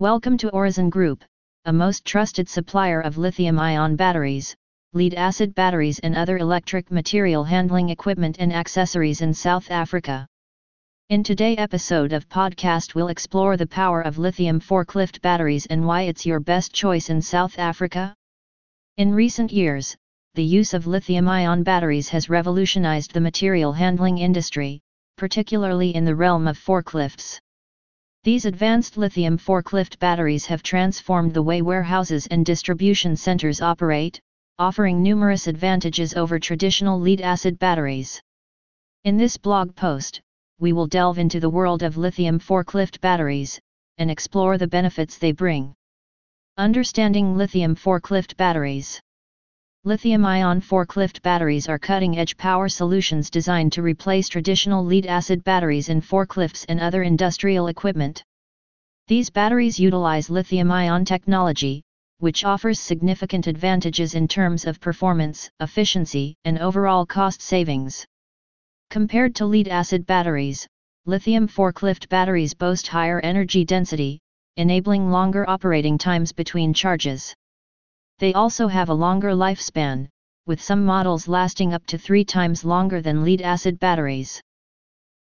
Welcome to Orizen Group, a most trusted supplier of lithium-ion batteries, lead-acid batteries and other electric material handling equipment and accessories in South Africa. In today episode of podcast we'll explore the power of lithium forklift batteries and why it's your best choice in South Africa. In recent years, the use of lithium-ion batteries has revolutionized the material handling industry, particularly in the realm of forklifts. These advanced lithium forklift batteries have transformed the way warehouses and distribution centers operate, offering numerous advantages over traditional lead-acid batteries. In this blog post, we will delve into the world of lithium forklift batteries, and explore the benefits they bring. Understanding lithium forklift batteries Lithium-ion forklift batteries are cutting-edge power solutions designed to replace traditional lead-acid batteries in forklifts and other industrial equipment. These batteries utilize lithium-ion technology, which offers significant advantages in terms of performance, efficiency, and overall cost savings. Compared to lead-acid batteries, lithium forklift batteries boast higher energy density, enabling longer operating times between charges. They also have a longer lifespan, with some models lasting up to three times longer than lead-acid batteries.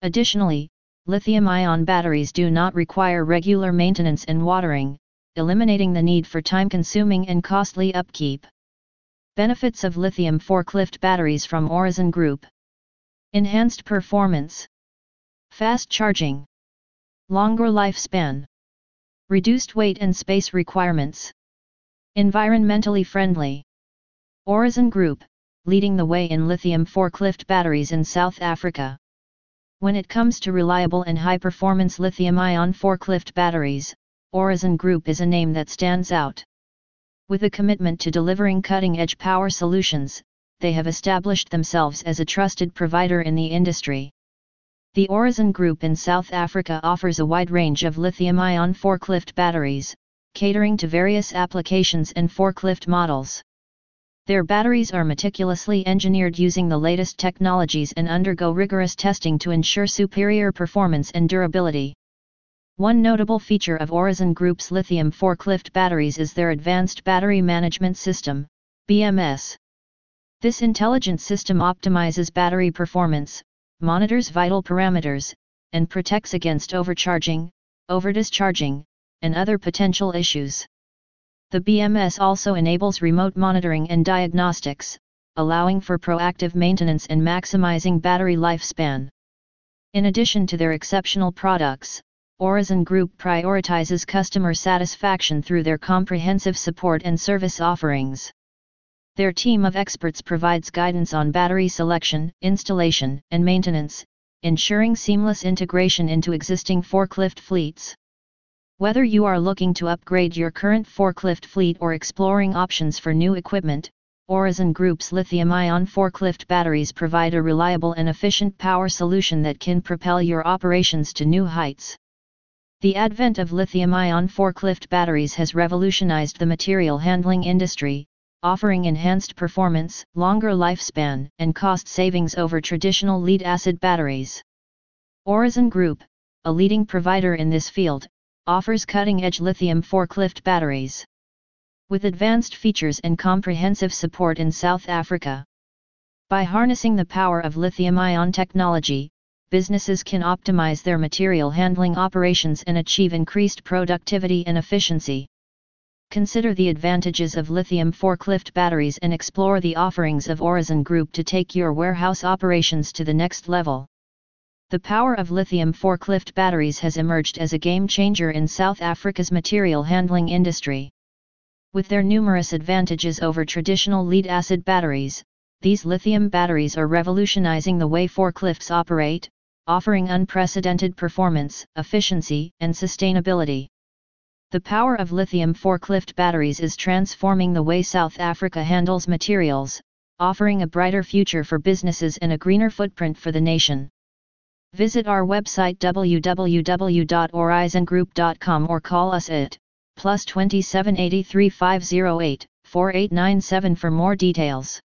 Additionally, lithium-ion batteries do not require regular maintenance and watering, eliminating the need for time-consuming and costly upkeep. Benefits of lithium forklift batteries from Orizen Group. Enhanced performance. Fast charging. Longer lifespan. Reduced weight and space requirements Environmentally friendly. Orizen Group, leading the way in lithium forklift batteries in South Africa. When it comes to reliable and high-performance lithium-ion forklift batteries, Orizen Group is a name that stands out. With a commitment to delivering cutting-edge power solutions, they have established themselves as a trusted provider in the industry. The Orizen Group in South Africa offers a wide range of lithium-ion forklift batteries, catering to various applications and forklift models. Their batteries are meticulously engineered using the latest technologies and undergo rigorous testing to ensure superior performance and durability. One notable feature of Orizen Group's lithium forklift batteries is their Advanced Battery Management System, BMS. This intelligent system optimizes battery performance, monitors vital parameters, and protects against overcharging, overdischarging, and other potential issues. The BMS also enables remote monitoring and diagnostics, allowing for proactive maintenance and maximizing battery lifespan. In addition to their exceptional products, Orizen Group prioritizes customer satisfaction through their comprehensive support and service offerings. Their team of experts provides guidance on battery selection, installation, and maintenance, ensuring seamless integration into existing forklift fleets. Whether you are looking to upgrade your current forklift fleet or exploring options for new equipment, Orizen Group's lithium-ion forklift batteries provide a reliable and efficient power solution that can propel your operations to new heights. The advent of lithium-ion forklift batteries has revolutionized the material handling industry, offering enhanced performance, longer lifespan, and cost savings over traditional lead-acid batteries. Orizen Group, a leading provider in this field, offers cutting-edge lithium forklift batteries. With advanced features and comprehensive support in South Africa. By harnessing the power of lithium-ion technology, businesses can optimize their material handling operations and achieve increased productivity and efficiency. Consider the advantages of lithium forklift batteries and explore the offerings of Orizen Group to take your warehouse operations to the next level. The power of lithium forklift batteries has emerged as a game changer in South Africa's material handling industry. With their numerous advantages over traditional lead-acid batteries, these lithium batteries are revolutionizing the way forklifts operate, offering unprecedented performance, efficiency, and sustainability. The power of lithium forklift batteries is transforming the way South Africa handles materials, offering a brighter future for businesses and a greener footprint for the nation. Visit our website www.orizengroup.com or call us at plus 27 83 508 4897 for more details.